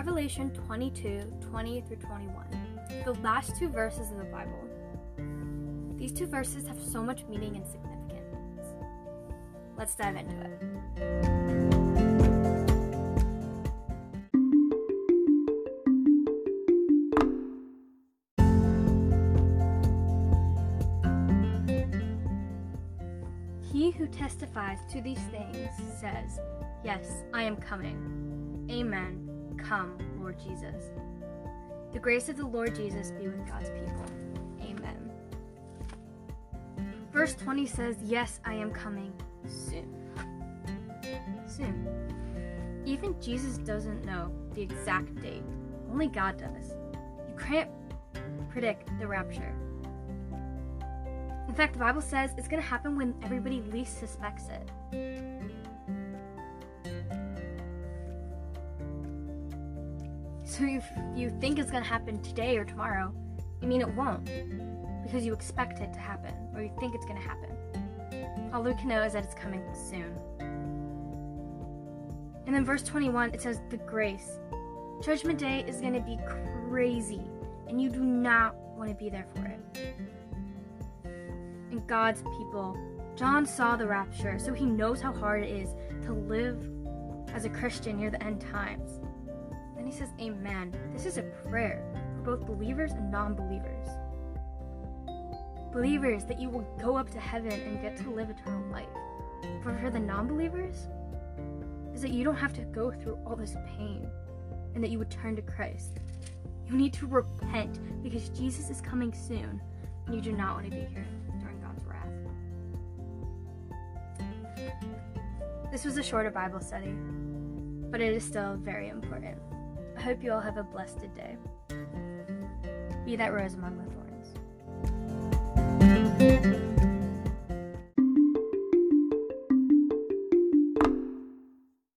Revelation 22 20 through 21, the last two verses of the Bible. These two verses have so much meaning and significance. Let's dive into it. He who testifies to these things says, Yes, I am coming. Amen. Come, Lord Jesus. The grace of the Lord Jesus be with God's people. Amen. Verse 20 says, Yes, I am coming soon. Soon. Even Jesus doesn't know the exact date, only God does. You can't predict the rapture. In fact, the Bible says it's going to happen when everybody least suspects it. You think it's going to happen today or tomorrow, I mean it won't. Because you expect it to happen, or you think it's going to happen. All we can know is that it's coming soon. And then verse 21, it says, The grace. Judgment Day is going to be crazy, and you do not want to be there for it. And God's people, John saw the rapture, so he knows how hard it is to live as a Christian near the end times. Then he says, Amen. This is a prayer for both believers and non believers. Believers, that you will go up to heaven and get to live eternal life. But for the non believers, is that you don't have to go through all this pain and that you would turn to Christ. You need to repent because Jesus is coming soon and you do not want to be here during God's wrath. This was a shorter Bible study, but it is still very important. Hope you all have a blessed day. Be that rose among the thorns.